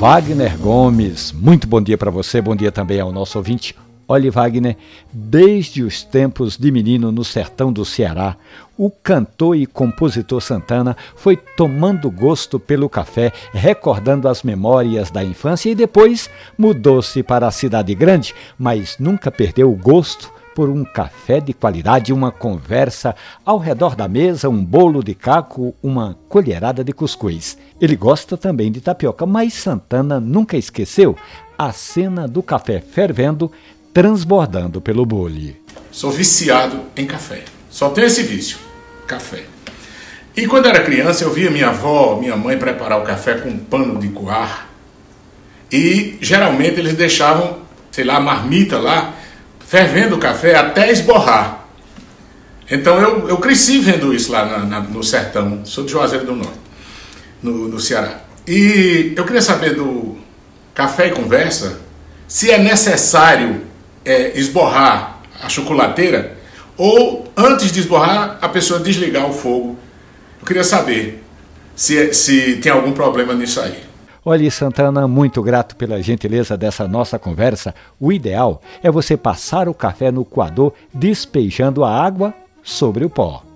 Wagner Gomes, muito bom dia para você, bom dia também ao nosso ouvinte. Olhe, Wagner, desde os tempos de menino no sertão do Ceará, o cantor e compositor Santana foi tomando gosto pelo café, recordando as memórias da infância e depois mudou-se para a cidade grande, mas nunca perdeu o gosto por um café de qualidade, uma conversa ao redor da mesa, um bolo de caco, uma colherada de cuscuz. Ele gosta também de tapioca, mas Santana nunca esqueceu a cena do café fervendo, transbordando pelo bule. Sou viciado em café. Só tenho esse vício, café. E quando era criança, eu via minha avó, minha mãe preparar o café com um pano de coar. E geralmente eles deixavam, sei lá, marmita lá fervendo o café até esborrar. Então eu, eu cresci vendo isso lá na, na, no sertão, sou de Juazeiro do Norte, no, no Ceará. E eu queria saber do café e conversa se é necessário é, esborrar a chocolateira ou antes de esborrar a pessoa desligar o fogo. Eu queria saber se, se tem algum problema nisso aí. Olhe, Santana, muito grato pela gentileza dessa nossa conversa. O ideal é você passar o café no coador despejando a água sobre o pó.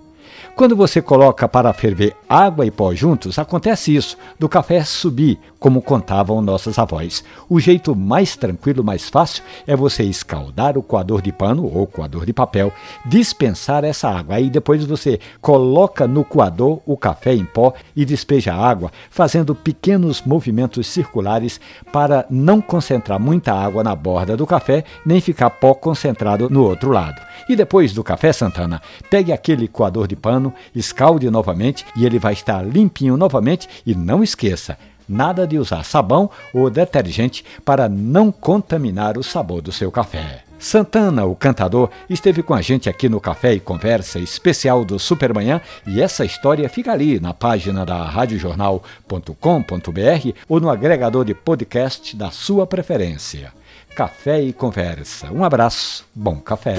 Quando você coloca para ferver água e pó juntos, acontece isso, do café subir, como contavam nossas avós. O jeito mais tranquilo, mais fácil, é você escaldar o coador de pano ou coador de papel, dispensar essa água. Aí depois você coloca no coador o café em pó e despeja a água, fazendo pequenos movimentos circulares para não concentrar muita água na borda do café, nem ficar pó concentrado no outro lado. E depois do café, Santana, pegue aquele coador de pano pano, escalde novamente e ele vai estar limpinho novamente. E não esqueça, nada de usar sabão ou detergente para não contaminar o sabor do seu café. Santana, o cantador, esteve com a gente aqui no Café e Conversa especial do Supermanhã e essa história fica ali na página da radiojornal.com.br ou no agregador de podcast da sua preferência. Café e Conversa. Um abraço, bom café.